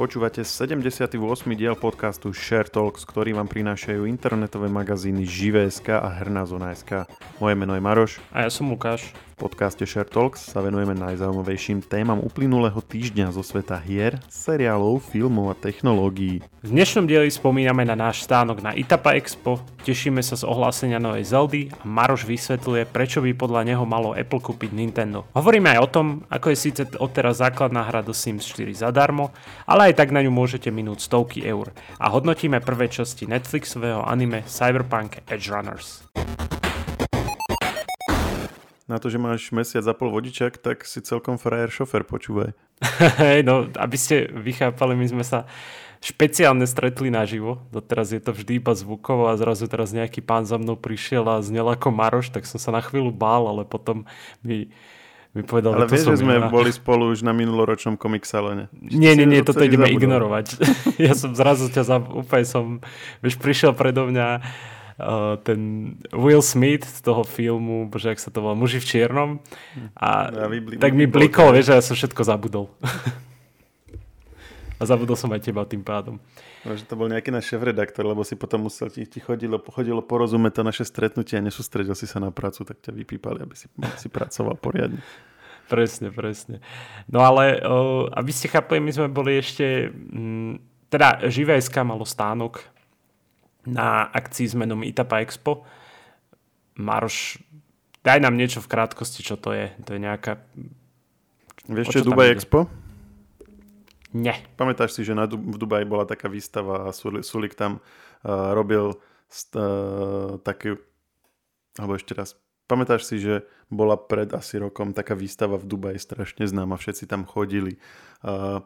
Počúvate 78. diel podcastu Share Talks, ktorý vám prinášajú internetové magazíny Živé.sk a Herná zona.sk. Moje meno je Maroš. A ja som Lukáš podcaste Share Talks sa venujeme najzaujímavejším témam uplynulého týždňa zo sveta hier, seriálov, filmov a technológií. V dnešnom dieli spomíname na náš stánok na Itapa Expo, tešíme sa z ohlásenia novej Zeldy a Maroš vysvetľuje, prečo by podľa neho malo Apple kúpiť Nintendo. Hovoríme aj o tom, ako je síce odteraz základná hra do Sims 4 zadarmo, ale aj tak na ňu môžete minúť stovky eur. A hodnotíme prvé časti Netflixového anime Cyberpunk Edge Runners na to, že máš mesiac a pol vodičak, tak si celkom frajer šofer, počúvaj. Hej, no, aby ste vychápali, my sme sa špeciálne stretli naživo. Doteraz je to vždy iba zvukovo a zrazu teraz nejaký pán za mnou prišiel a znel ako Maroš, tak som sa na chvíľu bál, ale potom mi mi povedal, Ale vieš, že sme ja. boli spolu už na minuloročnom komik salone. Nie, nie, nie, toto ideme zabudol. ignorovať. ja som zrazu ťa, za, úplne som, vieš, prišiel predo mňa uh, ten Will Smith z toho filmu, bože, jak sa to volá, Muži v čiernom. A ja, vybli, tak mi blikol, vieš, a ja som všetko zabudol. a zabudol som aj teba tým pádom. Možno to bol nejaký náš šéf-redaktor, lebo si potom musel, ti, ti chodilo, chodilo porozumieť to naše stretnutie a nesústredil si sa na prácu, tak ťa vypípali, aby si, si pracoval poriadne. Presne, presne. No ale uh, aby ste chápali, my sme boli ešte, m, mm, teda Živé.sk malo stánok na akcii s menom Itapa Expo. Maroš, daj nám niečo v krátkosti, čo to je. To je nejaká... Vieš, čo je Dubaj Expo? Nie. Pamätáš si, že na, v Dubaji bola taká výstava a Sulik tam uh, robil st, uh, taký... Alebo ešte raz. Pamätáš si, že bola pred asi rokom taká výstava v Dubaji strašne známa, všetci tam chodili. Uh,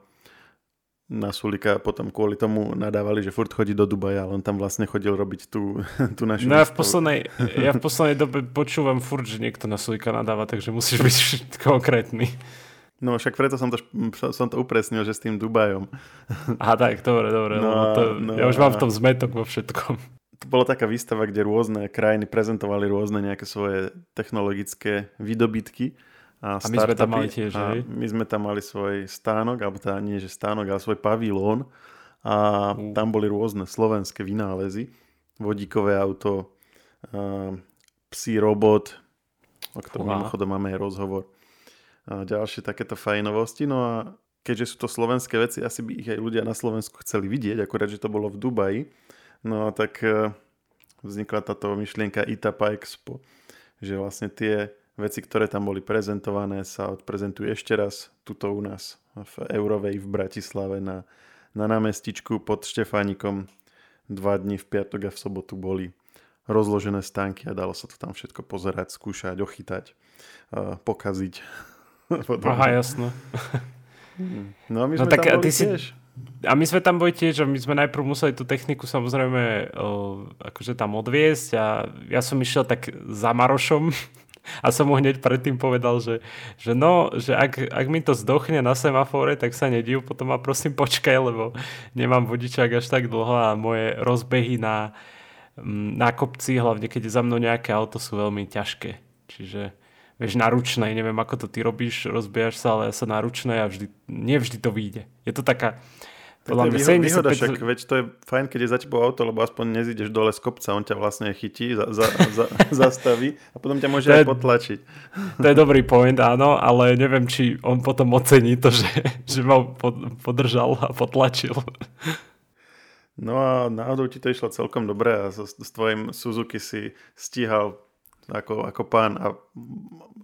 na Sulika potom kvôli tomu nadávali, že furt chodí do Dubaja, ale on tam vlastne chodil robiť tú, tú našu No ja v, poslednej, ja v poslednej dobe počúvam furt, že niekto na Sulika nadáva, takže musíš byť konkrétny. No však preto som to, som to upresnil, že s tým Dubajom. Aha tak, dobre, dobre. No, to, no, ja už mám v tom zmetok vo všetkom. To bola taká výstava, kde rôzne krajiny prezentovali rôzne nejaké svoje technologické výdobytky a, a my sme tam mali tiež, a My sme tam mali svoj stánok, alebo teda nie, že stánok, ale svoj pavilón a uh. tam boli rôzne slovenské vynálezy, vodíkové auto, uh, psí robot, o ktorom mimochodom máme aj rozhovor. A ďalšie takéto fajnovosti. No a keďže sú to slovenské veci, asi by ich aj ľudia na Slovensku chceli vidieť, akurát, že to bolo v Dubaji. No tak uh, vznikla táto myšlienka Itapa Expo, že vlastne tie veci, ktoré tam boli prezentované, sa odprezentujú ešte raz tuto u nás v Eurovej v Bratislave na, na námestičku pod Štefánikom. Dva dní v piatok a v sobotu boli rozložené stánky a dalo sa to tam všetko pozerať, skúšať, ochytať, pokaziť. Aha, jasno. No a my no sme no, tak tam boli ty tiež. Si... A my sme tam boli tiež a my sme najprv museli tú techniku samozrejme o, akože tam odviesť a ja som išiel tak za Marošom a som mu hneď predtým povedal, že, že no, že ak, ak mi to zdochne na semafore, tak sa nediv, potom ma prosím počkaj, lebo nemám vodičák až tak dlho a moje rozbehy na, mm, na kopci, hlavne keď je za mnou nejaké auto, sú veľmi ťažké. Čiže vieš, na ručnej, neviem ako to ty robíš, rozbiehaš sa, ale ja sa na ručnej a vždy, nevždy to vyjde. Je to taká, podľa mňa výhoda, 75... výhoda však, veď to je fajn, keď je za tebou auto, lebo aspoň nezídeš dole z kopca, on ťa vlastne chytí, za, za, za, zastaví a potom ťa môže to aj je, potlačiť. To je dobrý point, áno, ale neviem, či on potom ocení to, že, že ma podržal a potlačil. No a náhodou ti to išlo celkom dobre a s, s tvojim Suzuki si stíhal ako, ako pán a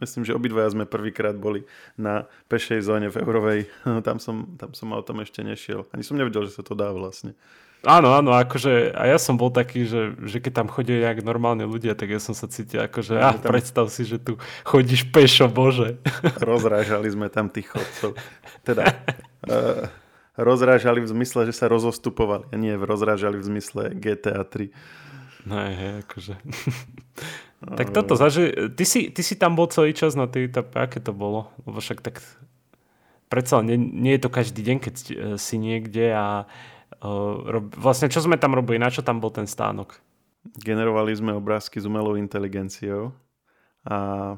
myslím, že obidvaja sme prvýkrát boli na pešej zóne v Eurovej. Tam som, tam som o tom ešte nešiel. Ani som nevedel, že sa to dá vlastne. Áno, áno, akože a ja som bol taký, že, že keď tam chodia jak normálne ľudia, tak ja som sa cítil ako, že ah, tam... predstav si, že tu chodíš pešo, bože. Rozrážali sme tam tých chodcov. Teda, uh, rozrážali v zmysle, že sa rozostupovali, a nie rozrážali v zmysle GTA 3. No hej, akože. Tak toto, zaži... ty, si, ty si tam bol celý čas na tej etape, aké to bolo? Lebo však tak predsa nie, nie je to každý deň, keď si niekde a uh, rob... vlastne čo sme tam robili, na čo tam bol ten stánok? Generovali sme obrázky s umelou inteligenciou a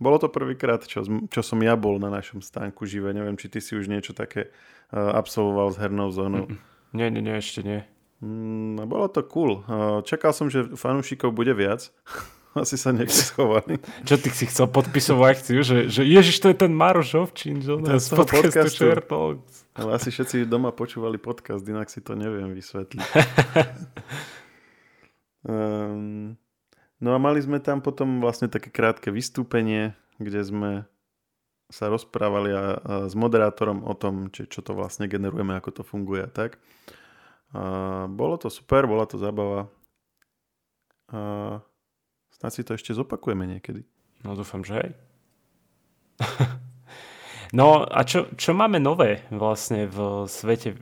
bolo to prvýkrát, čo, čo som ja bol na našom stánku živé. Neviem, či ty si už niečo také uh, absolvoval s hernou zónou. Nie, nie, nie, ešte nie. Mm, bolo to cool. Uh, čakal som, že fanúšikov bude viac. Asi sa niekde schovali. Čo ty si chcel podpisovať akciu? Že, že ježiš, to je ten Maroš Ovčín, že on z podcastu, podcastu. Ale asi všetci doma počúvali podcast, inak si to neviem vysvetliť. um, no a mali sme tam potom vlastne také krátke vystúpenie, kde sme sa rozprávali a, a s moderátorom o tom, či, čo to vlastne generujeme, ako to funguje a tak. A bolo to super, bola to zábava. A Snad si to ešte zopakujeme niekedy. No dúfam, že hej. no a čo, čo máme nové vlastne v svete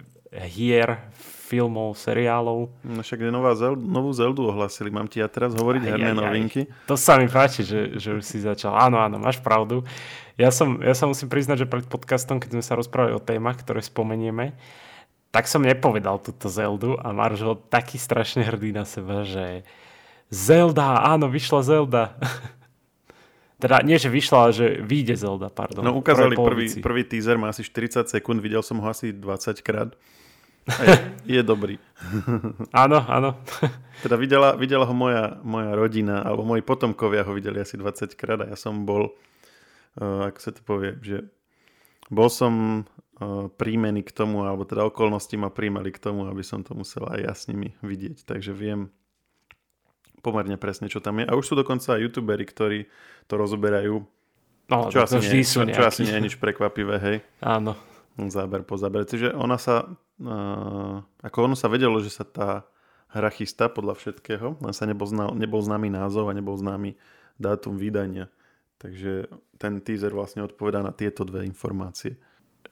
hier, filmov, seriálov? No však nová Zel- novú Zeldu ohlasili. Mám ti ja teraz hovoriť aj, herné aj, novinky? Aj. To sa mi páči, že, že už si začal. Áno, áno, máš pravdu. Ja, som, ja sa musím priznať, že pred podcastom, keď sme sa rozprávali o témach, ktoré spomenieme, tak som nepovedal túto Zeldu a Marž taký strašne hrdý na seba, že Zelda, áno, vyšla Zelda. teda nie, že vyšla, ale že vyjde Zelda, pardon. No ukázali prvý, prvý teaser, má asi 40 sekúnd, videl som ho asi 20 krát. Je, je dobrý. áno, áno. teda videla, videla ho moja, moja rodina, alebo moji potomkovia ho videli asi 20 krát a ja som bol, uh, ako sa to povie, že bol som uh, príjmený k tomu, alebo teda okolnosti ma príjmali k tomu, aby som to musel aj ja s nimi vidieť. Takže viem, pomerne presne, čo tam je. A už sú dokonca aj youtuberi, ktorí to rozoberajú. No, čo, asi nie, čo, čo asi nie je nič prekvapivé, hej. Áno. Záber po zábere. Čiže ona sa, uh, ako ono sa vedelo, že sa tá hra chystá podľa všetkého, len sa nebol, zna, nebol známy názov a nebol známy dátum vydania. Takže ten teaser vlastne odpovedá na tieto dve informácie.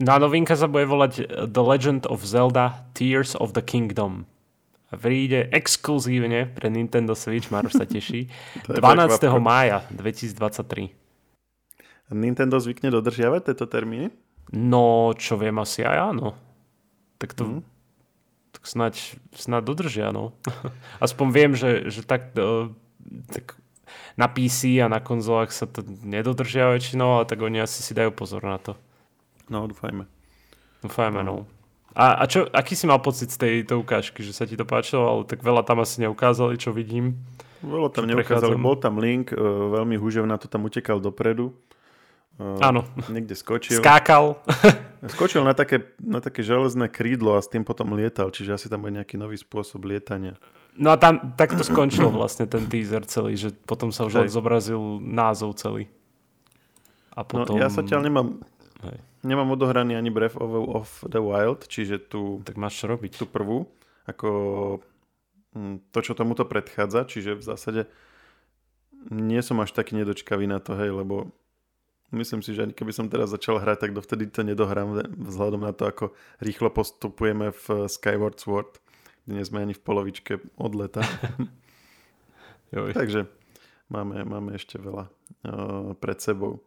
Na novinka sa bude volať The Legend of Zelda Tears of the Kingdom príde exkluzívne pre Nintendo Switch, Maroš sa teší, 12. mája 2023. Nintendo zvykne dodržiavať tieto termíny? No, čo viem, asi aj áno. Tak to... Mm. Tak snáď, snáď dodržia, no. Aspoň viem, že, že tak, uh, tak na PC a na konzolách sa to nedodržia väčšinou, ale tak oni asi si dajú pozor na to. No, dúfajme. Dúfajme, no. A, a čo, aký si mal pocit z tejto ukážky, že sa ti to páčilo, ale tak veľa tam asi neukázali, čo vidím. Veľa tam neukázali, bol tam link, uh, veľmi na to tam utekal dopredu. Uh, Áno. Niekde skočil. Skákal. skočil na také, na také železné krídlo a s tým potom lietal, čiže asi tam bude nejaký nový spôsob lietania. No a tam tak to skončilo vlastne ten teaser celý, že potom sa už len zobrazil názov celý. A potom... No, ja sa ťa nemám... Hej. Nemám odohraný ani Breath of, of the Wild, čiže tú, tak máš robiť. tú prvú, ako hm, to, čo tomuto predchádza, čiže v zásade nie som až taký nedočkavý na to, hej, lebo myslím si, že ani keby som teraz začal hrať, tak dovtedy to nedohrám vzhľadom na to, ako rýchlo postupujeme v Skyward Sword, nie sme ani v polovičke od leta. Takže máme, máme ešte veľa uh, pred sebou.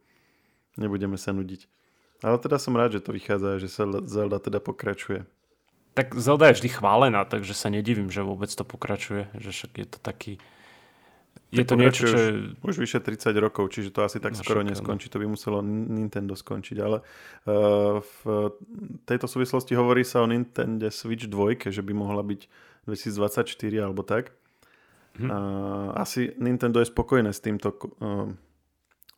Nebudeme sa nudiť. Ale teda som rád, že to vychádza, že sa Zelda teda pokračuje. Tak Zelda je vždy chválená, takže sa nedivím, že vôbec to pokračuje. Že však je to taký... Je to niečo, čo je... Už, vyše 30 rokov, čiže to asi tak no, skoro však, neskončí. To by muselo Nintendo skončiť. Ale uh, v tejto súvislosti hovorí sa o Nintendo Switch 2, že by mohla byť 2024 alebo tak. Hm. Uh, asi Nintendo je spokojné s týmto uh,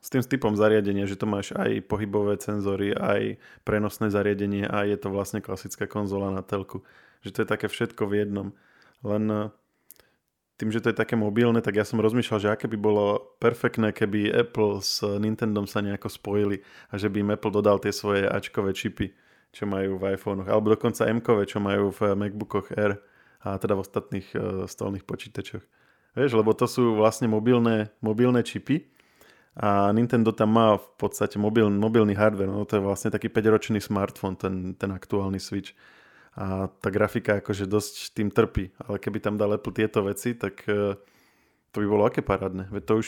s tým typom zariadenia, že to máš aj pohybové senzory, aj prenosné zariadenie a je to vlastne klasická konzola na telku. Že to je také všetko v jednom. Len eh, tým, že to je také mobilné, tak ja som rozmýšľal, že aké by bolo perfektné, keby Apple s Nintendom sa nejako spojili a že by im Apple dodal tie svoje Ačkové čipy, čo majú v iPhonech, alebo dokonca m čo majú v MacBookoch Air a teda v ostatných uh, stolných počítačoch. Vieš, lebo to sú vlastne mobilné, mobilné čipy, a Nintendo tam má v podstate mobil, mobilný hardware, no to je vlastne taký 5-ročný smartfón, ten, ten aktuálny Switch. A tá grafika akože dosť tým trpí, ale keby tam dal Apple tieto veci, tak uh, to by bolo aké parádne. Veď to už,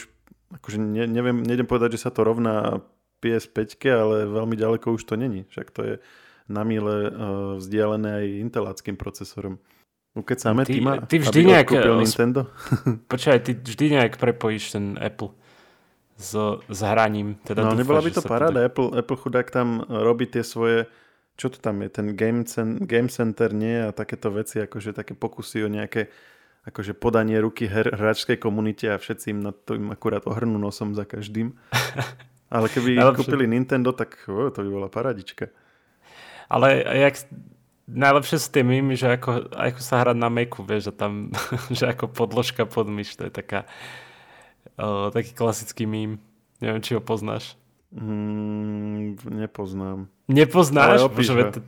akože ne, neviem, nejdem povedať, že sa to rovná PS5, ale veľmi ďaleko už to není. Však to je na míle uh, vzdialené aj inteláckým procesorom. No keď sa ty, ty, ty vždy nejak, Nintendo? Počkaj, ty vždy nejak prepojíš ten Apple s, s hraním. Teda no dúfa, nebola by to paráda, teda... Apple, Apple chudák tam robí tie svoje, čo to tam je, ten Game, cen, game Center nie a takéto veci, akože také pokusy o nejaké akože podanie ruky her, hráčskej komunite a všetci im na to im akurát ohrnú nosom za každým. Ale keby Najlepšie. kúpili Nintendo, tak oh, to by bola paradička. Ale jak, najlepšie sú tie mými, že ako, ako sa hrať na Macu, vieš, že tam, že ako podložka pod myš, to je taká, uh, taký klasický mím. Neviem, či ho poznáš. Mm, nepoznám. Nepoznáš? Bože, to...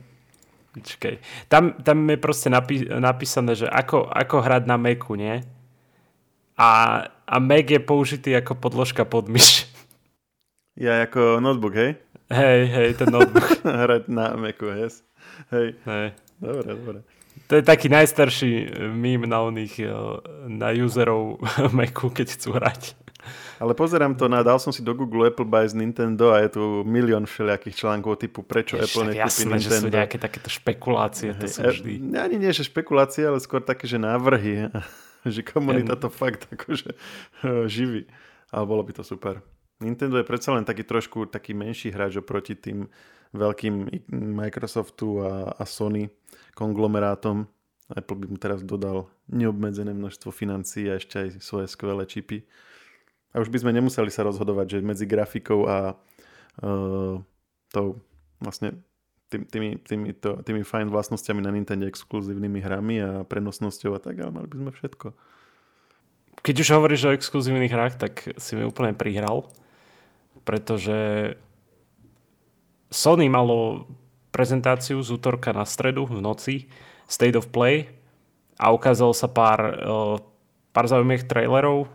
Čakaj. Tam, tam je proste napí- napísané, že ako, ako hrať na Macu, nie? A, a Mac je použitý ako podložka pod myš. Ja ako notebook, hej? Hej, hej, ten notebook. hrať na Macu, yes. Hej. hej. Dobre, dobre. To je taký najstarší mím na oných, eh, na userov Macu, keď chcú hrať. Ale pozerám to na, dal som si do Google Apple buys Nintendo a je tu milión všelijakých článkov typu prečo Jež, Apple nekúpi jasné, Nintendo. že sú nejaké takéto špekulácie, to sú vždy. Ani nie, že špekulácie, ale skôr také, že návrhy, že komunita to fakt akože živí. Ale bolo by to super. Nintendo je predsa len taký trošku taký menší hráč oproti tým veľkým Microsoftu a, a Sony konglomerátom. Apple by mu teraz dodal neobmedzené množstvo financií a ešte aj svoje skvelé čipy. A už by sme nemuseli sa rozhodovať, že medzi grafikou a uh, tou vlastne tým, tými, tými, to, tými fajn vlastnosťami na Nintendo exkluzívnymi hrami a prenosnosťou a tak, ale mali by sme všetko. Keď už hovoríš o exkluzívnych hrách, tak si mi úplne prihral, pretože Sony malo prezentáciu z útorka na stredu v noci State of Play a ukázalo sa pár, uh, pár zaujímavých trailerov.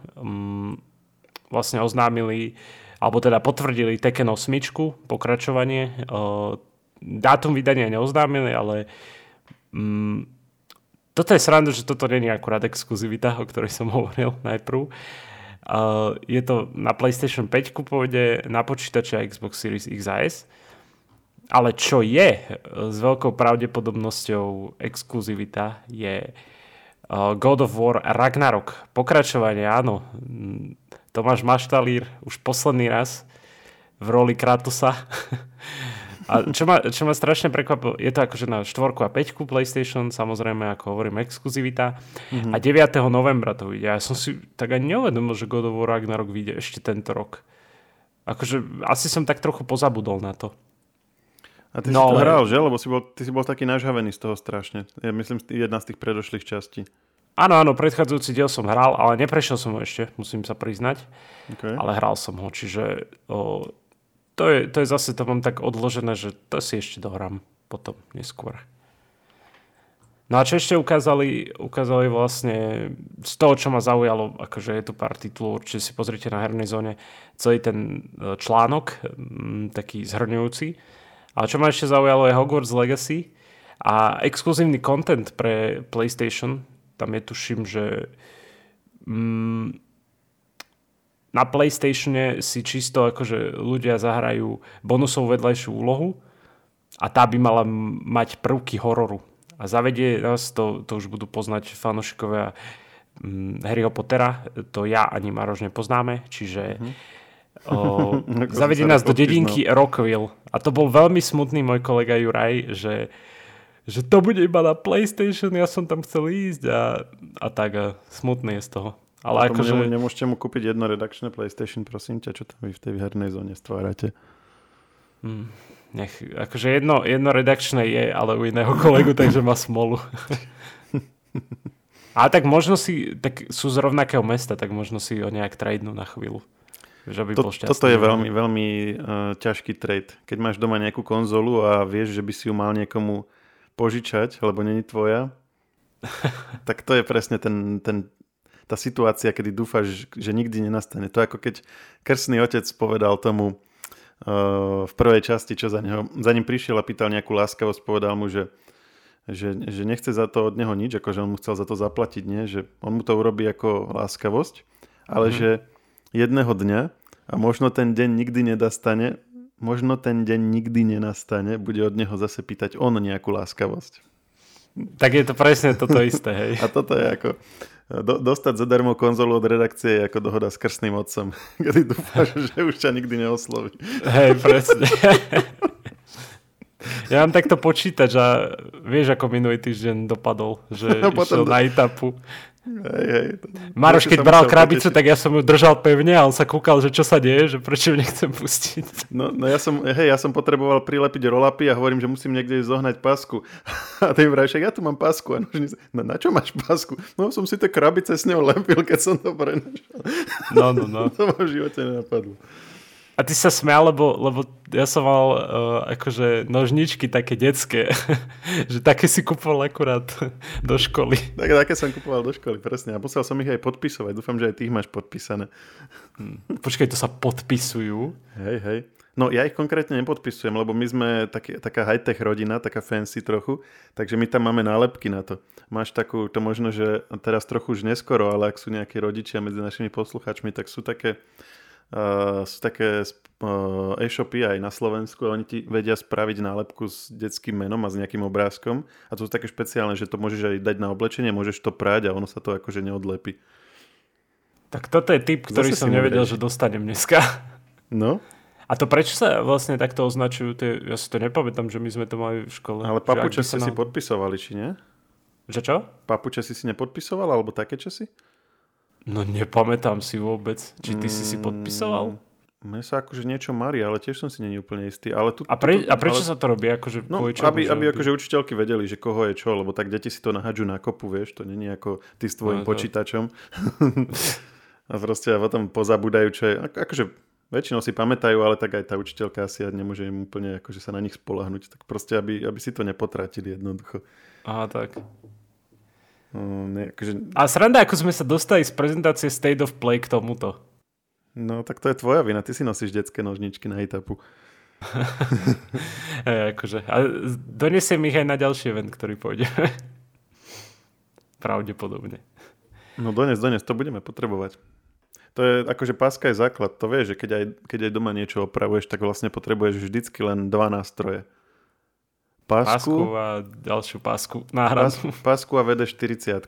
Vlastne oznámili, alebo teda potvrdili Tekken 8, pokračovanie. Uh, dátum vydania neoznámili, ale um, toto je sranda, že toto je akurát exkluzivita, o ktorej som hovoril najprv. Uh, je to na PlayStation 5 pôjde, na počítače a Xbox Series X a S. Ale čo je s veľkou pravdepodobnosťou exkluzivita je God of War Ragnarok. Pokračovanie, áno. Tomáš Maštalír už posledný raz v roli Kratosa. A čo ma, čo ma strašne prekvapilo, je to akože na 4 a 5 PlayStation, samozrejme, ako hovorím, exkluzivita. Mm-hmm. A 9. novembra to vyjde. Ja som si tak ani neuvedomil, že God of War Ragnarok vyjde ešte tento rok. Akože asi som tak trochu pozabudol na to. A ty no, si to ale... hral, že? Lebo si bol, ty si bol taký nažhavený z toho strašne. Ja myslím, jedna z tých predošlých častí. Áno, áno, predchádzajúci diel som hral, ale neprešiel som ho ešte, musím sa priznať. Okay. Ale hral som ho, čiže o, to, je, to je zase, to mám tak odložené, že to si ešte dohrám potom, neskôr. No a čo ešte ukázali, ukázali vlastne z toho, čo ma zaujalo, akože je tu pár titulov, určite si pozrite na hernej zóne celý ten e, článok, m, taký zhrňujúci ale čo ma ešte zaujalo je Hogwarts Legacy a exkluzívny content pre PlayStation. Tam je tuším, že mm, na PlayStatione si čisto akože ľudia zahrajú bonusovú vedľajšiu úlohu a tá by mala mať prvky hororu. A zavedie nás, to, to už budú poznať fanúšikovia mm, Harryho Pottera, to ja ani Maroš nepoznáme, čiže mm-hmm O, zavedie nás do dedinky Rockville. A to bol veľmi smutný môj kolega Juraj, že, že to bude iba na PlayStation, ja som tam chcel ísť a, a tak a smutný je z toho. Ale akože... Nemô- nemôžete mu kúpiť jedno redakčné PlayStation, prosím ťa, čo tam vy v tej hernej zóne stvárate? Hmm, nech, akože jedno, jedno redakčné je, ale u iného kolegu, takže má smolu. a tak možno si, tak sú z rovnakého mesta, tak možno si ho nejak tradenú na chvíľu. Že by to, bol šťastný. Toto je veľmi, veľmi uh, ťažký trade. Keď máš doma nejakú konzolu a vieš, že by si ju mal niekomu požičať, lebo není tvoja, tak to je presne ten, ten, tá situácia, kedy dúfaš, že nikdy nenastane. To ako keď krstný otec povedal tomu uh, v prvej časti, čo za, neho, za ním prišiel a pýtal nejakú láskavosť, povedal mu, že, že, že nechce za to od neho nič, akože on mu chcel za to zaplatiť, nie? že on mu to urobí ako láskavosť, ale mm-hmm. že jedného dňa a možno ten deň nikdy nedastane, možno ten deň nikdy nenastane, bude od neho zase pýtať on nejakú láskavosť. Tak je to presne toto isté, hej. A toto je ako, do, dostať zadarmo konzolu od redakcie je ako dohoda s krstným otcom, kedy dúfáš, že už ťa nikdy neosloví. Hej, presne. Ja mám takto počítať, že vieš, ako minulý týždeň dopadol, že no, išiel do... na etapu. Hej, hej. Maroš, keď bral krabicu, tak ja som ju držal pevne a on sa kúkal, že čo sa deje, že prečo ju nechcem pustiť. No, no ja, som, hej, ja som potreboval prilepiť rolapy a hovorím, že musím niekde zohnať pasku. A ty vraj, ja tu mám pasku. A nožnice, no na čo máš pasku? No som si tie krabice s ňou lepil, keď som to prenašal. No, no, no. to ma v živote nenapadlo. A ty sa smial, lebo, lebo ja som mal uh, akože nožničky také detské, že také si kupoval akurát do školy. Tak, také som kupoval do školy, presne. A musel som ich aj podpisovať. Dúfam, že aj tých máš podpísané. Hmm. Počkaj, to sa podpisujú? Hej, hej. No ja ich konkrétne nepodpisujem, lebo my sme taký, taká high-tech rodina, taká fancy trochu, takže my tam máme nálepky na to. Máš takú, to možno, že teraz trochu už neskoro, ale ak sú nejakí rodičia medzi našimi posluchačmi, tak sú také uh, sú také uh, e-shopy aj na Slovensku a oni ti vedia spraviť nálepku s detským menom a s nejakým obrázkom a to sú také špeciálne, že to môžeš aj dať na oblečenie, môžeš to prať a ono sa to akože neodlepí. Tak toto je typ, ktorý Zase som nevedel, že dostanem dneska. No. A to prečo sa vlastne takto označujú? Tie, ja si to nepamätám, že my sme to mali v škole. Ale papuče ste nám... si podpisovali, či nie? Že čo? Papuče si si nepodpisoval, alebo také časy? No nepamätám si vôbec. Či ty mm, si si podpisoval? Mne sa akože niečo marí, ale tiež som si není úplne istý. Ale tu, a, pre, a prečo ale... sa to robí? Akože, no, čo, aby, aby akože učiteľky vedeli, že koho je čo, lebo tak deti si to nahadžu na kopu, vieš, to není ako ty s tvojim no, počítačom. a proste a potom pozabúdajú, čo je, akože väčšinou si pamätajú, ale tak aj tá učiteľka asi nemôže im úplne akože sa na nich spolahnuť. Tak proste, aby, aby si to nepotratili jednoducho. Aha, tak. Ne, akože... A sranda, ako sme sa dostali z prezentácie State of Play k tomuto. No, tak to je tvoja vina. Ty si nosíš detské nožničky na etapu. e, akože, a donesiem ich aj na ďalší event, ktorý pôjde. Pravdepodobne. No dones, dones, to budeme potrebovať. To je, akože páska je základ. To vieš, že keď aj, keď aj doma niečo opravuješ, tak vlastne potrebuješ vždycky len dva nástroje pásku, pásku a ďalšiu pásku náhradu. Pás, pásku a vede 40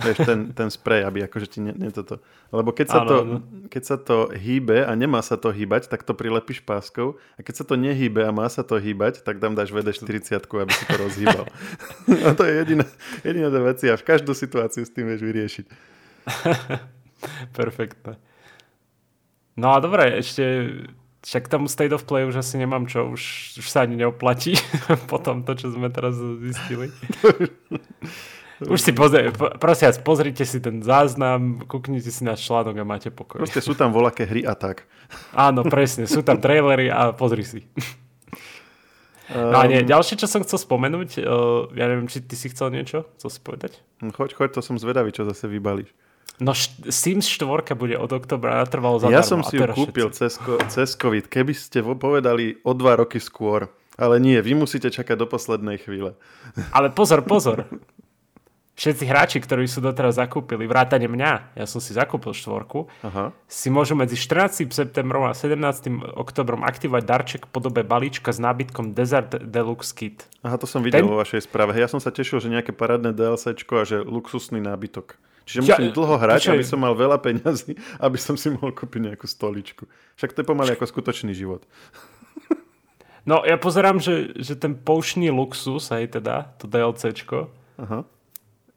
Vieš, ten, ten sprej, aby akože ti ne, ne toto... Lebo keď sa, ano, to, ano. keď sa to hýbe a nemá sa to hýbať, tak to prilepíš páskou. A keď sa to nehýbe a má sa to hýbať, tak tam dáš vede 40 aby si to rozhýbal. a to je jediná, jediná vec a v každú situáciu s tým vieš vyriešiť. Perfektné. No a dobre, ešte však tam State of Play už asi nemám čo, už, už sa ani neoplatí po tom to, čo sme teraz zistili. už si pozri, prosím pozrite si ten záznam, kúknite si náš článok a máte pokoj. Proste sú tam voľaké hry a tak. Áno, presne, sú tam trailery a pozri si. Um, no a nie, ďalšie, čo som chcel spomenúť, uh, ja neviem, či ty si chcel niečo, chcel si povedať? Choď, choď, to som zvedavý, čo zase vybalíš. No Sims 4 bude od oktobra natrvalo zadarmo. Ja som si ju kúpil cez, cez COVID. Keby ste povedali o dva roky skôr. Ale nie, vy musíte čakať do poslednej chvíle. Ale pozor, pozor. Všetci hráči, ktorí sú doteraz zakúpili, vrátane mňa, ja som si zakúpil štvorku, Aha. si môžu medzi 14. septembrom a 17. oktobrom aktivovať darček v podobe balíčka s nábytkom Desert Deluxe Kit. Aha, to som videl Ten... vo vašej správe. Ja som sa tešil, že nejaké parádne DLCčko a že luxusný nábytok. Čiže musím ja, dlho hrať, čo... aby som mal veľa peňazí, aby som si mohol kúpiť nejakú stoličku. Však to je pomaly ako skutočný život. No ja pozerám, že, že ten poušný luxus, aj teda, to DLCčko, Aha.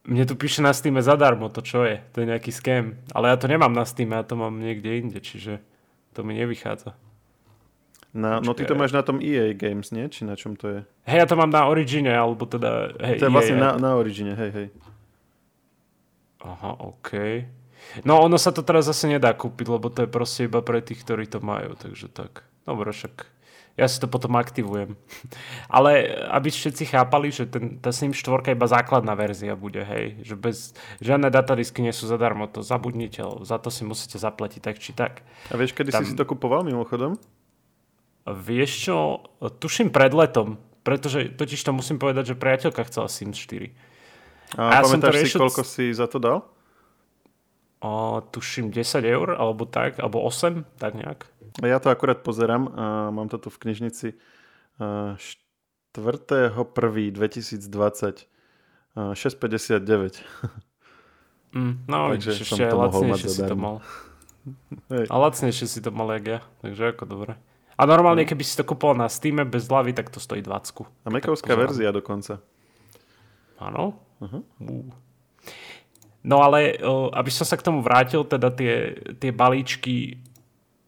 mne tu píše na Steam zadarmo, to čo je? To je nejaký scam. Ale ja to nemám na Steam, ja to mám niekde inde, čiže to mi nevychádza. Na, no ty to máš na tom EA Games, nie? Či na čom to je? Hej, ja to mám na Origine, alebo teda... Hej, to je EA, vlastne na, na Origine, hej, hej. Aha, OK. No ono sa to teraz zase nedá kúpiť, lebo to je proste iba pre tých, ktorí to majú, takže tak. Dobre, však ja si to potom aktivujem. Ale aby všetci chápali, že ten, tá Sim 4 iba základná verzia bude, hej. Že bez, žiadne datadisky nie sú zadarmo, to zabudnite, za to si musíte zaplatiť tak či tak. A vieš, kedy Tam... si si to kupoval mimochodom? Vieš čo, tuším pred letom, pretože totiž to musím povedať, že priateľka chcela Sims 4. A, a ja pamätáš riešil... si, koľko si za to dal? O, tuším 10 eur, alebo tak, alebo 8, tak nejak. Ja to akurát pozerám, a mám to tu v knižnici 4.1.2020 6,59. Mm, no, Takže vidíš, ešte to lacnejšie si to mal. Hej. A lacnejšie si to mal jak ja, takže ako dobre. A normálne, keby si to kupoval na Steam bez hlavy, tak to stojí 20. A mekovská verzia dokonca. Áno? Aha. Uh. No ale, aby som sa k tomu vrátil, teda tie, tie balíčky,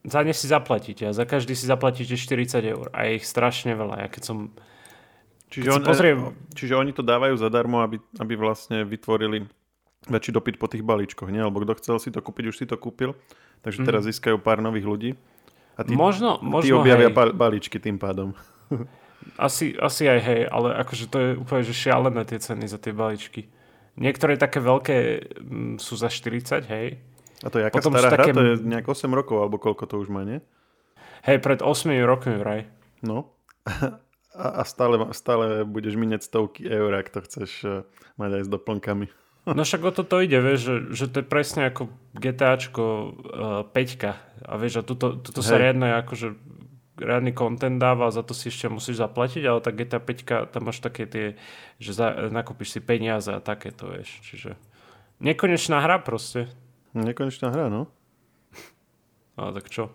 za ne si zaplatíte za každý si zaplatíte 40 eur a je ich strašne veľa. Ja keď som... Čiže, Keď on, pozriem- čiže oni to dávajú zadarmo, aby, aby vlastne vytvorili väčší dopyt po tých balíčkoch, nie? Lebo kto chcel si to kúpiť, už si to kúpil. Takže teraz získajú pár nových ľudí. A tí, možno, tí možno objavia hej, ba- balíčky tým pádom. asi, asi aj hej, ale akože to je úplne že šialené tie ceny za tie balíčky. Niektoré také veľké mm, sú za 40, hej. A to je aká Potom stará hra? také- To je nejak 8 rokov, alebo koľko to už má, nie? Hej, pred 8 rokmi vraj. No. A, a stále, stále budeš minieť stovky eur, ak to chceš eh, mať aj s doplnkami. No však o toto ide, vieš, že, že to je presne ako GTAčko uh, 5. A vieš, a tuto, tuto sa Hej. riadne akože riadny content dáva za to si ešte musíš zaplatiť, ale tá GTA 5 tam máš také tie, že za, nakúpiš si peniaze a takéto, vieš. Čiže nekonečná hra proste. Nekonečná hra, no. No tak čo?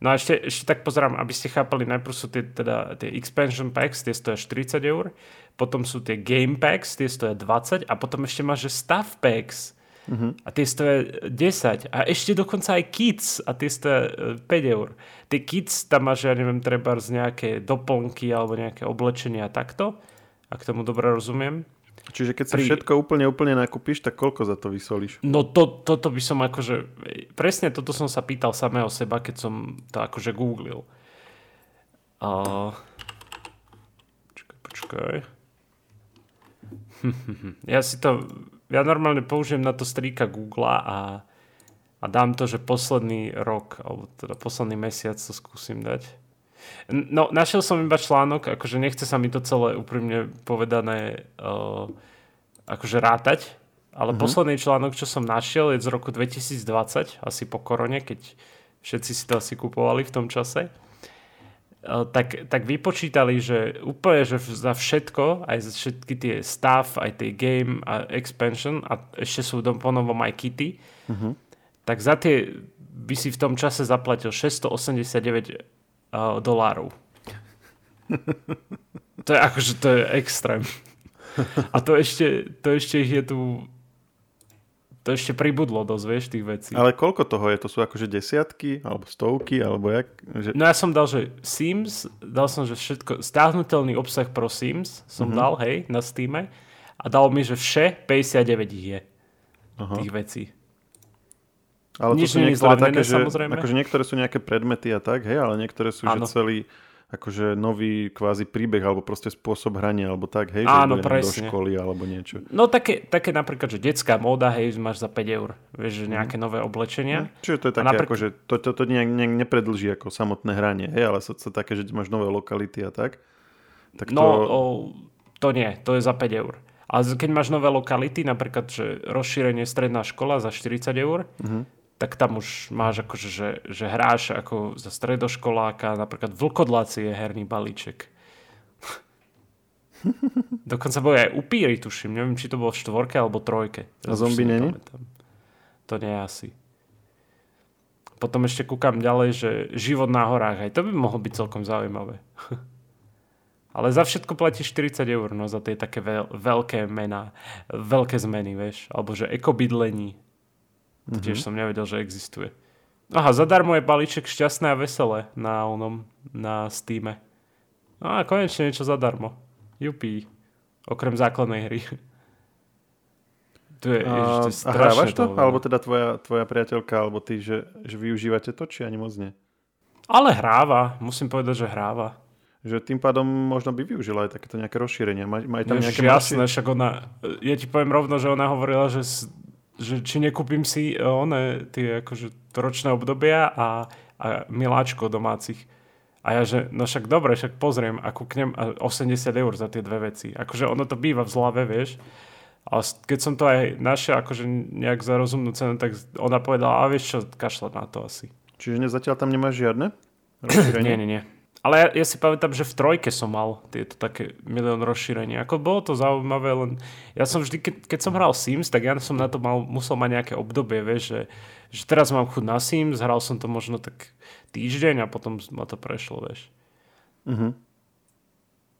No a ešte, ešte tak pozerám, aby ste chápali, najprv sú tie, teda, tie expansion packs, tie stoja 40 eur, potom sú tie game packs, tie stoja 20 a potom ešte máš, že staff packs a tie stoja 10 a ešte dokonca aj kits a tie stoja e, 5 eur. Tie kits, tam máš, ja neviem, treba z nejaké doplnky alebo nejaké oblečenia a takto, ak tomu dobre rozumiem. Čiže keď si Pri- všetko úplne, úplne nakúpiš, tak koľko za to vysolíš? No to, toto by som akože, presne toto som sa pýtal samého seba, keď som to akože googlil. A... Počkaj, počkaj. ja si to, ja normálne použijem na to strýka Google a, a dám to, že posledný rok, alebo teda posledný mesiac to skúsim dať. No, našiel som iba článok, akože nechce sa mi to celé úprimne povedané uh, akože rátať, ale mm-hmm. posledný článok, čo som našiel, je z roku 2020, asi po korone, keď všetci si to asi kupovali v tom čase. Uh, tak, tak vypočítali, že úplne že za všetko, aj za všetky tie staff, aj tie game a expansion a ešte sú ponovom aj kity, Mhm. tak za tie by si v tom čase zaplatil 689 uh, dolárov. To je akože, to je extrém. A to ešte, to ešte ich je tu to ešte pribudlo dosť, vieš, tých vecí. Ale koľko toho je? To sú akože desiatky, alebo stovky, alebo jak? Že... No ja som dal, že Sims, dal som, že všetko, stiahnutelný obsah pro Sims som Mhm. dal, hej, na Steam a dal mi, že vše 59 ich je, Aha. tých vecí. Ale to nič sú není niektoré zľavnené, také, že, samozrejme. akože niektoré sú nejaké predmety a tak, hej, ale niektoré sú, Áno. že celý akože nový kvázi príbeh, alebo proste spôsob hrania, alebo tak, hej, Áno, že do školy, alebo niečo. No také, také napríklad, že detská móda, hej, máš za 5 eur, vieš, že nejaké nové oblečenia. Čiže to je také, napríklad- akože to, to, to nejak, nejak nepredlží ako samotné hranie, hej, ale sú to také, že máš nové lokality a tak. Tak to... No, o, to nie, to je za 5 eur. A z- keď máš nové lokality, napríklad, že rozšírenie stredná škola za 40 eur, Mhm. Tak tam už máš akože, že, že hráš ako za stredoškoláka, napríklad vlkodlaci je herný balíček. Dokonca boli aj upíry, tuším. Neviem, či to bolo v štvorke alebo trojke. A zombie není? To nie asi. Potom ešte kúkam ďalej, že život na horách. Aj to by mohlo byť celkom zaujímavé. Ale za všetko platíš 40 eur, no za tie také veľ, veľké mená, veľké zmeny, vieš. Alebo že ekobydlení. To Mhm. tiež som nevedel, že existuje. Aha, zadarmo je balíček šťastné a veselé na onom, na Steame. No a konečne niečo zadarmo. Jupí. Okrem základnej hry. Tu je, ježiš, to je a hrávaš to? veľa. Alebo teda tvoja, tvoja priateľka, alebo ty, že, že využívate to, či ani moc nie? Ale hráva, musím povedať, že hráva. Že tým pádom možno by využila aj takéto nejaké rozšírenia. Má, má aj tam Ježiš, nejaké jasné, však ona, ja ti poviem rovno, že ona hovorila, že, že či nekúpim si e, one, tie akože ročné obdobia a, a miláčko domácich. A ja, že no však dobre, však pozriem a kúknem a 80 eur za tie dve veci. Akože ono to býva v zlave, vieš. A keď som to aj našiel akože nejak za rozumnú cenu, tak ona povedala, a vieš čo, kašľať na to asi. Čiže zatiaľ tam nemáš žiadne? Nie, nie, nie. Ale ja, ja si pamätám, že v trojke som mal tieto také milión rozšírenia. Ako bolo to zaujímavé, len ja som vždy, keď, keď som hral Sims, tak ja som na to mal, musel mať nejaké obdobie, vieš, že, že teraz mám chuť na Sims, hral som to možno tak týždeň a potom ma to prešlo, vieš. Mhm.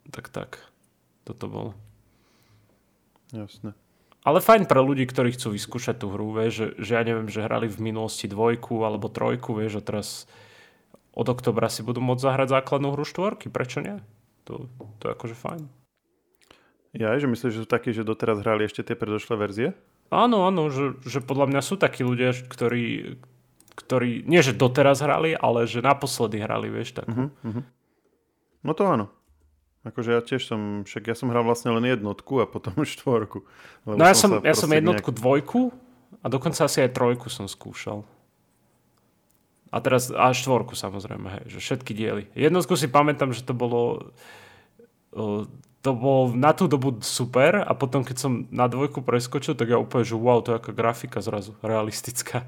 Tak tak, toto bolo. Jasné. Ale fajn pre ľudí, ktorí chcú vyskúšať tú hru, vieš, že, že ja neviem, že hrali v minulosti dvojku alebo trojku, vieš, a teraz od oktobra si budú môcť zahrať základnú hru štvorky, prečo nie? To, to je akože fajn. Ja, že myslíš, že sú takí, že doteraz hrali ešte tie predošlé verzie? Áno, áno, že, že podľa mňa sú takí ľudia, ktorí, ktorí, nie že doteraz hrali, ale že naposledy hrali, vieš, tak. Uh-huh, uh-huh. No to áno. Akože ja tiež som, však ja som hral vlastne len jednotku a potom štvorku. No ja som, ja som jednotku, nejak... dvojku a dokonca asi aj trojku som skúšal. A teraz a štvorku samozrejme, hej, že všetky diely. Jednotku si pamätám, že to bolo to bolo na tú dobu super a potom keď som na dvojku preskočil, tak ja úplne, že wow, to je ako grafika zrazu, realistická.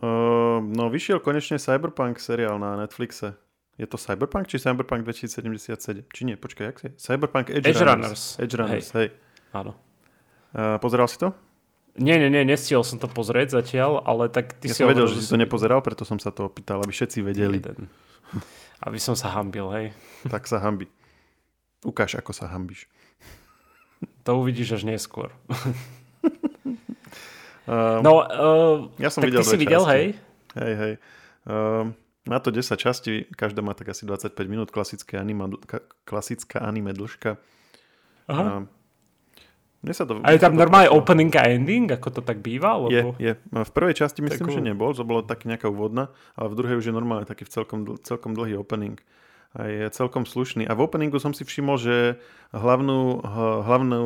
Uh, no vyšiel konečne Cyberpunk seriál na Netflixe. Je to Cyberpunk či Cyberpunk 2077? Či nie, počkaj, jak si? Cyberpunk Edge, Edge Runners. Runners. Edge Runners, hej. hej. Áno. Uh, pozeral si to? Nie, nie, nie, nestihol som to pozrieť zatiaľ, ale tak ty ja si som vedel, že si to nepozeral, preto som sa to opýtal, aby všetci vedeli. Jeden. Aby som sa hambil, hej. Tak sa hambi. Ukáž, ako sa hambíš. To uvidíš až neskôr. um, no, uh, ja som tak videl ty si videl, hej? Hej, hej. Um, má to 10 častí, každá má tak asi 25 minút, klasické anima, klasická anime dĺžka. Aha. A, sa to, a je tam normálne opening a ending, ako to tak býva? Lebo... Je, je. V prvej časti myslím, Takú... že nebol, to bolo tak nejaká úvodná, ale v druhej už je normálne taký v celkom, celkom dlhý opening. A je celkom slušný. A v openingu som si všimol, že hlavnú, hlavnú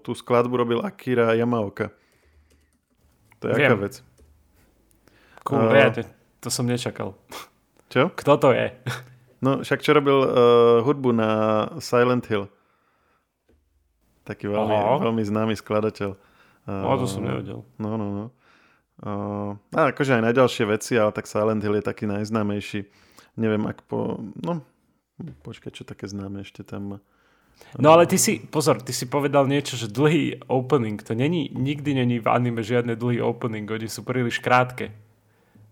tú skladbu robil Akira Yamaoka. To je Viem. aká vec? Cool, uh, ja, to, to som nečakal. Čo? Kto to je? No však čo robil uh, hudbu na Silent Hill. Taký veľmi, veľmi známy skladateľ. Uh, to som nevedel. No, no, no. Uh, a akože aj na ďalšie veci, ale tak Silent Hill je taký najznámejší. Neviem, ak po... No, počkaj, čo také známe ešte tam No ale ty si, pozor, ty si povedal niečo, že dlhý opening, to není, nikdy není v anime žiadne dlhý opening, oni sú príliš krátke.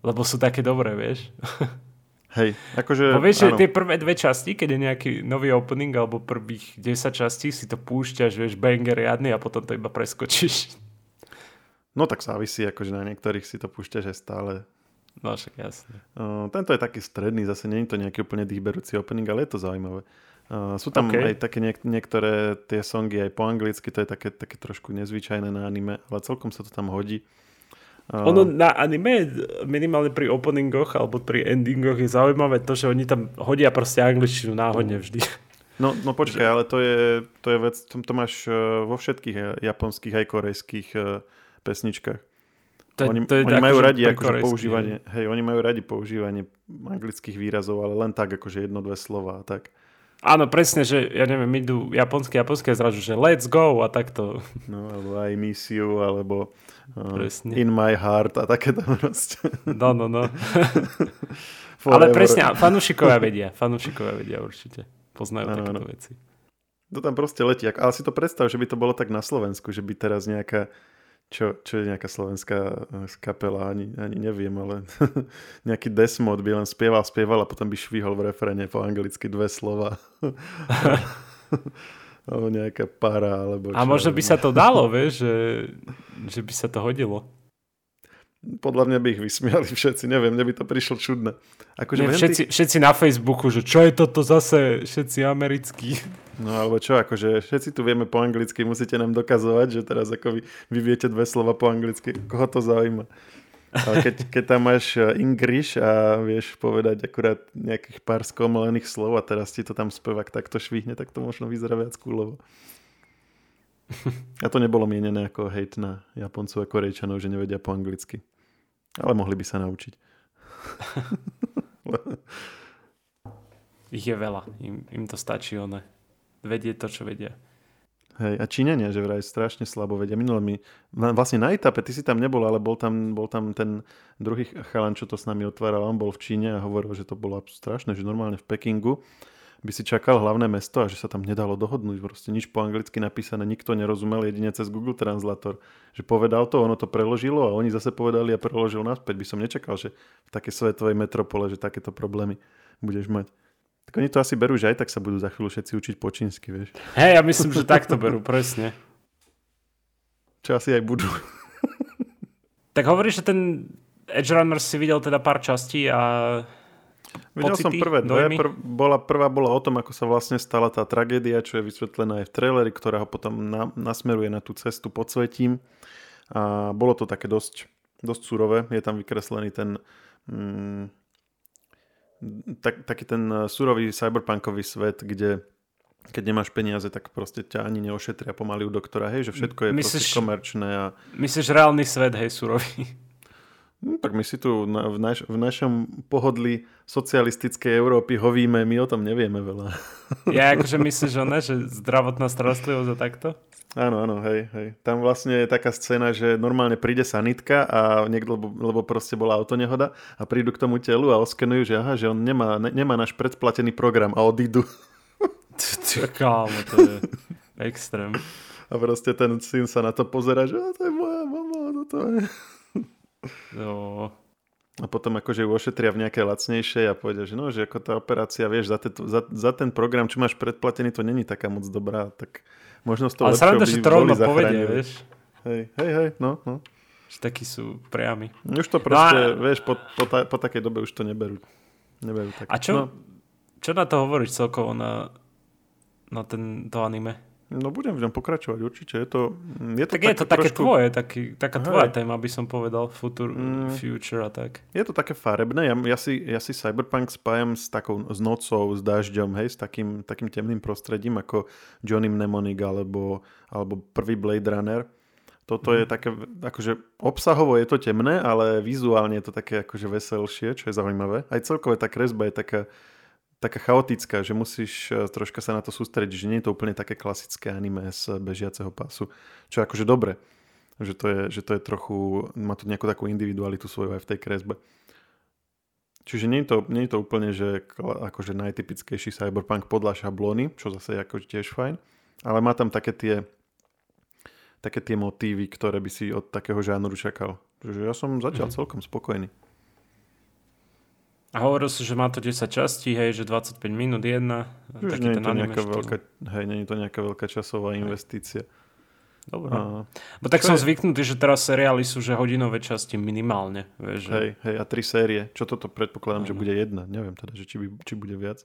Lebo sú také dobré, vieš. Hej, akože... Bo vieš, že tie prvé dve časti, keď je nejaký nový opening, alebo prvých 10 častí, si to púšťaš, vieš, banger riadny a potom to iba preskočíš. No tak závisí, akože na niektorých si to púšťaš aj stále. No však jasne. Uh, tento je taký stredný, zase nie je to nejaký úplne dýchberúci opening, ale je to zaujímavé. Uh, sú tam okay. aj také niek- niektoré tie songy aj po anglicky, to je také, také trošku nezvyčajné na anime, ale celkom sa to tam hodí. Uh... Ono na anime, minimálne pri openingoch alebo pri endingoch je zaujímavé to, že oni tam hodia proste angličtinu náhodne vždy. No, no počkaj, ale to je, to je vec, to, to máš uh, vo všetkých uh, japonských aj korejských pesničkách. To, oni, to je oni majú radi akože používanie, hej, oni majú radi používanie anglických výrazov, ale len tak akože jedno, dve slova tak. Áno, presne, že ja neviem, idú japonské, japonské zražu, že let's go a takto. No, alebo I miss you, alebo uh, in my heart a takéto proste. No, no, no. Ale presne, fanúšikovia vedia, fanúšikovia vedia určite. Poznajú ano, takéto ano. veci. To tam proste letí. Ale si to predstav, že by to bolo tak na Slovensku, že by teraz nejaká čo, čo je nejaká slovenská eh, kapela, ani, ani neviem, ale nejaký desmod by len spieval, spieval a potom by švihol v refrene po anglicky dve slova. alebo nejaká para, alebo čo. A možno by sa to dalo, vieš, že, že by sa to hodilo. Podľa mňa by ich vysmiali všetci, neviem, mne by to prišlo čudné. Akože Nie, všetci, tých... všetci na Facebooku, že čo je toto zase, všetci americkí. No alebo čo, akože všetci tu vieme po anglicky, musíte nám dokazovať, že teraz ako vy, vy viete dve slova po anglicky, koho to zaujíma. Ale keď, keď tam máš English a vieš povedať akurát nejakých pár skomelených slov a teraz ti to tam spevák takto švihne, tak to možno vyzerá viac kúlovo. A to nebolo mienené ako hejt na Japoncov a Korejčanov, že nevedia po anglicky. Ale mohli by sa naučiť. Ich je veľa. Im, im to stačí one. Vedie to, čo vedia. Hej, a Číňania, že vraj strašne slabo vedia. Minule mi, vlastne na etape, ty si tam nebol, ale bol tam, bol tam ten druhý chalan, čo to s nami otváral, on bol v Číne a hovoril, že to bolo strašné, že normálne v Pekingu by si čakal hlavné mesto a že sa tam nedalo dohodnúť. Proste nič po anglicky napísané, nikto nerozumel jedine cez Google Translator. Že povedal to, ono to preložilo a oni zase povedali a preložil naspäť. By som nečakal, že v takej svetovej metropole, že takéto problémy budeš mať. Tak oni to asi berú, že aj tak sa budú za chvíľu všetci učiť po čínsky, vieš. Hej, ja myslím, že takto berú, presne. Čo asi aj budú. tak hovoríš, že ten Edge Runner si videl teda pár častí a Videl som prvé dve. Pr- bola, prvá bola o tom, ako sa vlastne stala tá tragédia, čo je vysvetlená aj v traileri, ktorá ho potom na, nasmeruje na tú cestu pod svetím. A bolo to také dosť, dosť surové. Je tam vykreslený ten... Mm, tak, taký ten surový cyberpunkový svet, kde keď nemáš peniaze, tak proste ťa ani neošetria pomaly u doktora, hej, že všetko je myslíš, proste komerčné. A... Myslíš reálny svet, hej, surový? No, tak my si tu na, v, naš, v našom pohodli socialistickej Európy hovíme, my o tom nevieme veľa. Ja akože myslíš, že ne, že zdravotná starostlivosť a takto? Áno, áno, hej, hej. Tam vlastne je taká scéna, že normálne príde sanitka a niekto, lebo, lebo proste bola autonehoda a prídu k tomu telu a oskenujú, že aha, že on nemá, ne, nemá náš predplatený program a odídu. Kámo, to je extrém. A proste ten syn sa na to pozera, že to je moja mama, no to je... No. A potom akože ju ošetria v nejaké lacnejšej a povedia, že no, že ako tá operácia, vieš, za, teto, za, za ten program, čo máš predplatený, to není taká moc dobrá, tak možno z toho Ale sranda, že to rovno vieš. Hej, hej, hej, no, no. Že takí sú priami. Už to proste, no a... vieš, po, po, ta, po takej dobe už to neberú. neberú tak. A čo, no. čo na to hovoríš celkovo na, na ten, to anime? No budem v ňom pokračovať, určite. Je to, je to tak je to také trošku... tvoje, taký, taká Aha. tvoja téma, by som povedal, future, mm. future a tak. Je to také farebné, ja, ja, si, ja si Cyberpunk spájam s takou s nocou, s dažďom, hej, s takým, takým temným prostredím ako Johnny Mnemonic alebo, alebo prvý Blade Runner. Toto mm. je mhm. také, akože obsahovo je to temné, ale vizuálne je to také akože veselšie, čo je zaujímavé. Aj celkové tá kresba je taká, taká chaotická, že musíš e, troška sa na to sústrediť, že nie je to úplne také klasické anime z bežiaceho pásu, čo je akože dobre, že to je, že to je trochu, má tu nejakú takú individualitu svoju aj v tej kresbe. Čiže nie je to, nie je to úplne, že akože najtypickejší cyberpunk podľa šablóny, čo zase je ako tiež fajn, ale má tam také tie, také tie motívy, ktoré by si od takého žánru čakal. Čiže ja som zatiaľ mm-hmm. celkom spokojný. A hovoril si, že má to 10 častí, hej, že 25 minút jedna. Už nie je, to nejaká veľká, hej, nie je to nejaká veľká časová investícia. Dobre. A, Bo tak som je? zvyknutý, že teraz seriály sú že hodinové časti minimálne. Vieš, hej, hej, a tri série. Čo toto predpokladám, uh-huh. že bude jedna. Neviem teda, že či, by, či bude viac.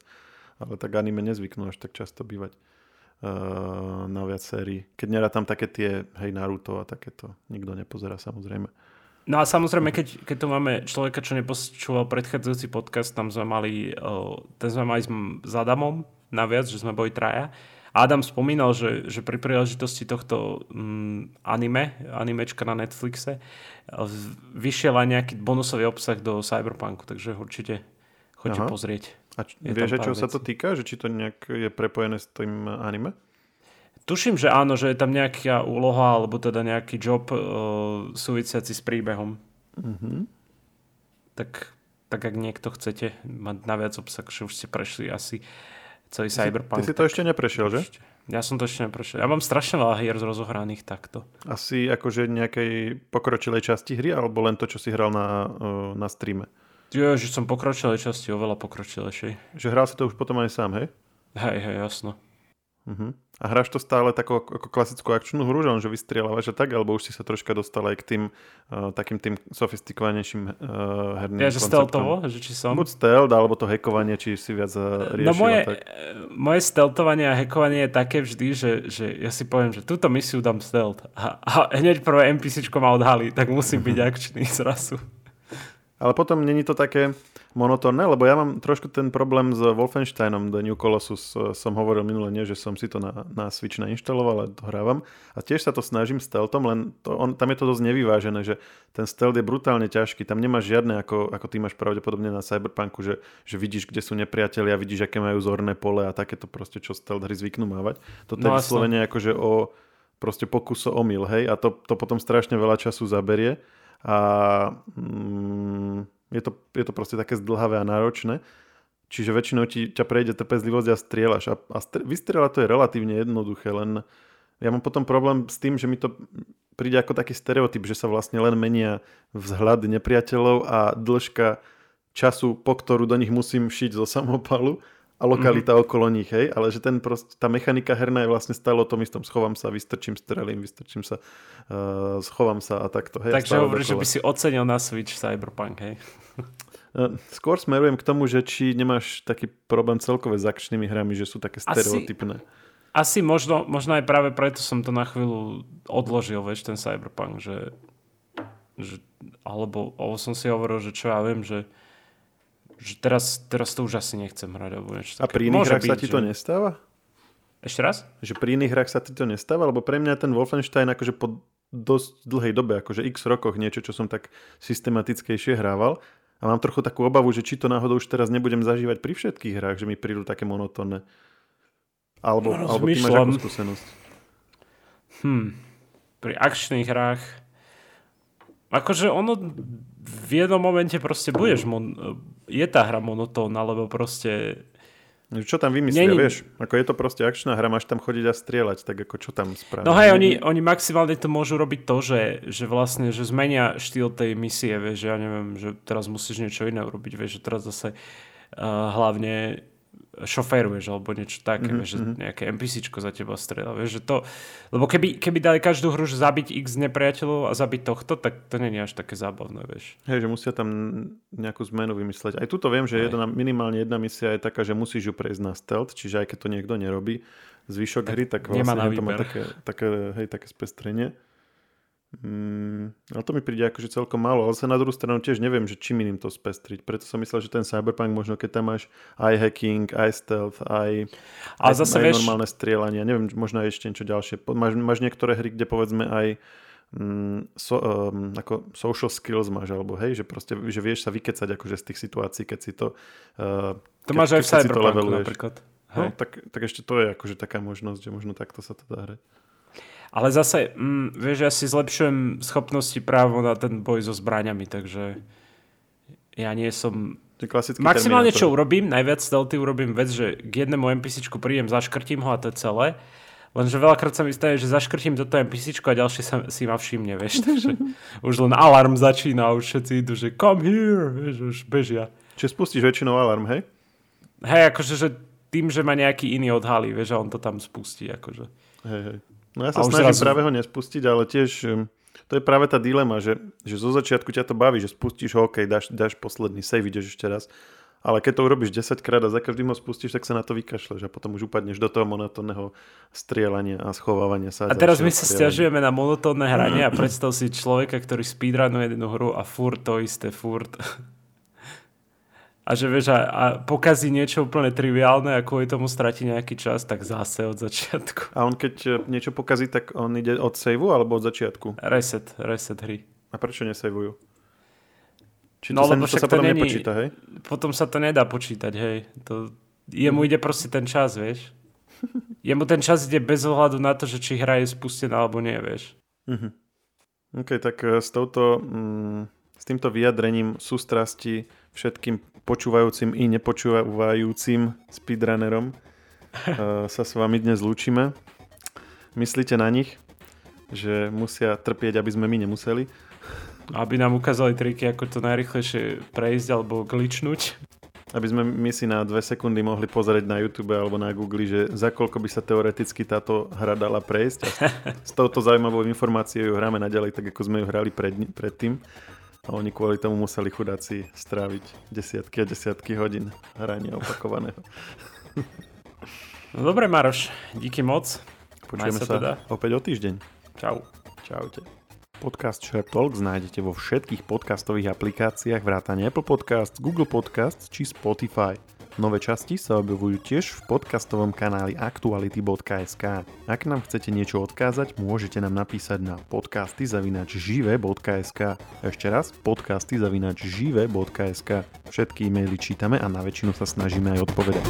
Ale tak anime nezvyknú až tak často bývať uh, na viac sérií. Keď nerátam také tie, hej, Naruto a takéto. Nikto nepozerá samozrejme. No a samozrejme, keď, keď tu máme človeka, čo nepočúval predchádzajúci podcast, tam sme mali, ten sme mali s Adamom naviac, že sme boli traja. Adam spomínal, že, že pri príležitosti tohto anime, animečka na Netflixe, vyšiel aj nejaký bonusový obsah do Cyberpunku, takže určite choďte Aha. pozrieť. A č- vieš, čo sa to týka? Že či to nejak je prepojené s tým anime? Tuším, že áno, že je tam nejaká úloha alebo teda nejaký job uh, súvisiaci s príbehom. Mm-hmm. Tak, tak ak niekto chcete mať na viac obsah, že už ste prešli asi celý ty Cyberpunk. Ty si to ešte neprešiel, že? Ja som to ešte neprešiel. Ja mám strašne veľa hier rozohraných takto. Asi akože nejakej pokročilej časti hry, alebo len to, čo si hral na, uh, na streame? Jo, že som pokročilej časti, oveľa pokročilejšej. Že hral si to už potom aj sám, hej? Hej, hej, jasno. Uh-huh. A hráš to stále takú ako klasickú akčnú hru, že, on, že vystrieľavaš a tak, alebo už si sa troška dostal aj k tým uh, takým tým sofistikovanejším uh, herným Ja, že stealthovo? Že či som? Buď stealth, alebo to hackovanie, či si viac uh, riešil. No moje, tak. moje stealthovanie a hackovanie je také vždy, že, že ja si poviem, že túto misiu dám stealth a, a hneď prvé NPCčko ma odhalí, tak musí byť akčný zrazu. Ale potom není to také monotónne, lebo ja mám trošku ten problém s Wolfensteinom The New Colossus. Som hovoril minule, nie, že som si to na, na Switch nainštaloval, ale to hrávam. A tiež sa to snažím stealthom, len to, on, tam je to dosť nevyvážené, že ten stealth je brutálne ťažký. Tam nemáš žiadne, ako, ako ty máš pravdepodobne na Cyberpunku, že, že vidíš, kde sú nepriatelia, vidíš, aké majú zorné pole a takéto proste, čo stealth hry zvyknú mávať. Toto no, je vyslovene akože o proste pokus o omyl, hej, a to, to potom strašne veľa času zaberie a mm, je, to, je to proste také zdlhavé a náročné. Čiže väčšinou ti, ťa prejde trpezlivosť a strieľaš. A, a str- vystrieľať to je relatívne jednoduché, len ja mám potom problém s tým, že mi to príde ako taký stereotyp, že sa vlastne len menia vzhľad nepriateľov a dĺžka času, po ktorú do nich musím šiť zo samopalu a lokalita mm-hmm. okolo nich, hej, ale že ten prost, tá mechanika herná je vlastne stále o tom istom. Schovám sa, vystrčím, strelím, vystrčím sa, uh, schovám sa a takto. Hej, Takže hovoríš, že by si ocenil na Switch Cyberpunk, hej? Uh, skôr smerujem k tomu, že či nemáš taký problém celkové s akčnými hrami, že sú také stereotypné. Asi, asi možno, možno aj práve preto som to na chvíľu odložil, vieš, ten Cyberpunk, že, že alebo, alebo som si hovoril, že čo ja viem, že teraz, teraz to už asi nechcem hrať. Alebo niečo A pri iných hrách sa ti že... to nestáva? Ešte raz? Že pri iných hrách sa ti to nestáva? Lebo pre mňa ten Wolfenstein akože po dosť dlhej dobe, akože x rokoch niečo, čo som tak systematickejšie hrával. A mám trochu takú obavu, že či to náhodou už teraz nebudem zažívať pri všetkých hrách, že mi prídu také monotónne. Alebo, no, alebo ty máš akú skúsenosť? Hm. Pri akčných hrách Akože ono v jednom momente proste budeš, mon- je tá hra monotónna, lebo proste... Čo tam vymyslia, Není... vieš? Ako je to proste akčná hra, máš tam chodiť a strieľať, tak ako čo tam spraviť? No hej, oni, oni maximálne to môžu robiť to, že, že vlastne, že zmenia štýl tej misie, vieš, že ja neviem, že teraz musíš niečo iné urobiť, vieš, že teraz zase uh, hlavne šoféruješ alebo niečo také, mm-hmm. že mhm. nejaké NPCčko za teba strieľa. Vieš, že to, lebo keby, keby dali každú hru, že zabiť x nepriateľov a zabiť tohto, tak to nie je až také zábavné, vieš. Hej, že musia tam nejakú zmenu vymysleť. Aj tuto viem, že jedna, minimálne jedna misia je taká, že musíš ju prejsť na stealth, čiže aj keď to niekto nerobí, zvyšok tak hry, tak vlastne to má také, také, hej, také spestrenie. Mm, ale to mi príde akože celkom málo, ale sa na druhú stranu tiež neviem, že čím iným to spestriť. Preto som myslel, že ten Cyberpunk možno keď tam máš aj hacking, aj stealth, aj, ale aj, zase aj vieš... normálne strieľanie. Neviem, možno aj ešte niečo ďalšie. Máš, máš niektoré hry, kde povedzme aj mm, so, um, ako social skills máš, alebo hej, že proste, že vieš sa vykecať akože z tých situácií, keď si to uh, To máš aj v Cyberpunku napríklad. No, tak, tak ešte to je akože taká možnosť, že možno takto sa to dá hrať. Ale zase, mm, vieš, ja si zlepšujem schopnosti právo na ten boj so zbraňami, takže ja nie som... Maximálne čo urobím, najviac stealthy urobím vec, že k jednému NPCčku prídem, zaškrtím ho a to je celé. Lenže veľakrát sa mi stane, že zaškrtím toto NPCčko a ďalšie sa, si ma všimne, vieš. Takže už len alarm začína už všetci idú, že come here, vieš, už bežia. Čiže spustíš väčšinou alarm, hej? Hej, akože že tým, že ma nejaký iný odhalí, vieš, a on to tam spustí, akože. Hej, hej. No ja sa snažím zrazu... práve ho nespustiť, ale tiež um, to je práve tá dilema, že, že zo začiatku ťa to baví, že spustíš ho, OK, dáš, dáš posledný save, ideš ešte raz. Ale keď to urobíš 10 krát a za každým ho spustíš, tak sa na to vykašleš a potom už upadneš do toho monotónneho strieľania a schovávania sa. A teraz my sa stiažujeme na monotónne hranie a predstav si človeka, ktorý speedrunuje jednu hru a furt to isté, furt a že vieš, a, a pokazí niečo úplne triviálne a kvôli tomu stratí nejaký čas, tak zase od začiatku. A on keď e, niečo pokazí, tak on ide od saveu alebo od začiatku? Reset, reset hry. A prečo nesavujú? Či to, no, sa, to sa potom není, nepočíta, hej? Potom sa to nedá počítať, hej. To, jemu ide proste ten čas, vieš. Jemu ten čas ide bez ohľadu na to, že či hra je spustená alebo nie, vieš. Uh-huh. OK, tak e, s touto, mm, s týmto vyjadrením sústrasti všetkým počúvajúcim i nepočúvajúcim speedrunnerom uh, sa s vami dnes lúčime. Myslíte na nich, že musia trpieť, aby sme my nemuseli. Aby nám ukázali triky, ako to najrychlejšie prejsť alebo glitchnúť. Aby sme my si na dve sekundy mohli pozrieť na YouTube alebo na Google, že za koľko by sa teoreticky táto hra dala prejsť. A s touto zaujímavou informáciou ju hráme naďalej, tak ako sme ju hrali pred, predtým. A oni kvôli tomu museli chudáci stráviť desiatky a desiatky hodín hrania opakovaného. No dobre, Maroš, díky moc. Počujeme sa, sa teda. opäť o týždeň. Čau. Čaute. Podcast Share Talks nájdete vo všetkých podcastových aplikáciách vrátane Apple Podcasts, Google Podcasts či Spotify. Nové časti sa objavujú tiež v podcastovom kanáli aktuality.sk. Ak nám chcete niečo odkázať, môžete nám napísať na podcasty žive.sk. Ešte raz, podcasty žive.sk. Všetky e-maily čítame a na väčšinu sa snažíme aj odpovedať.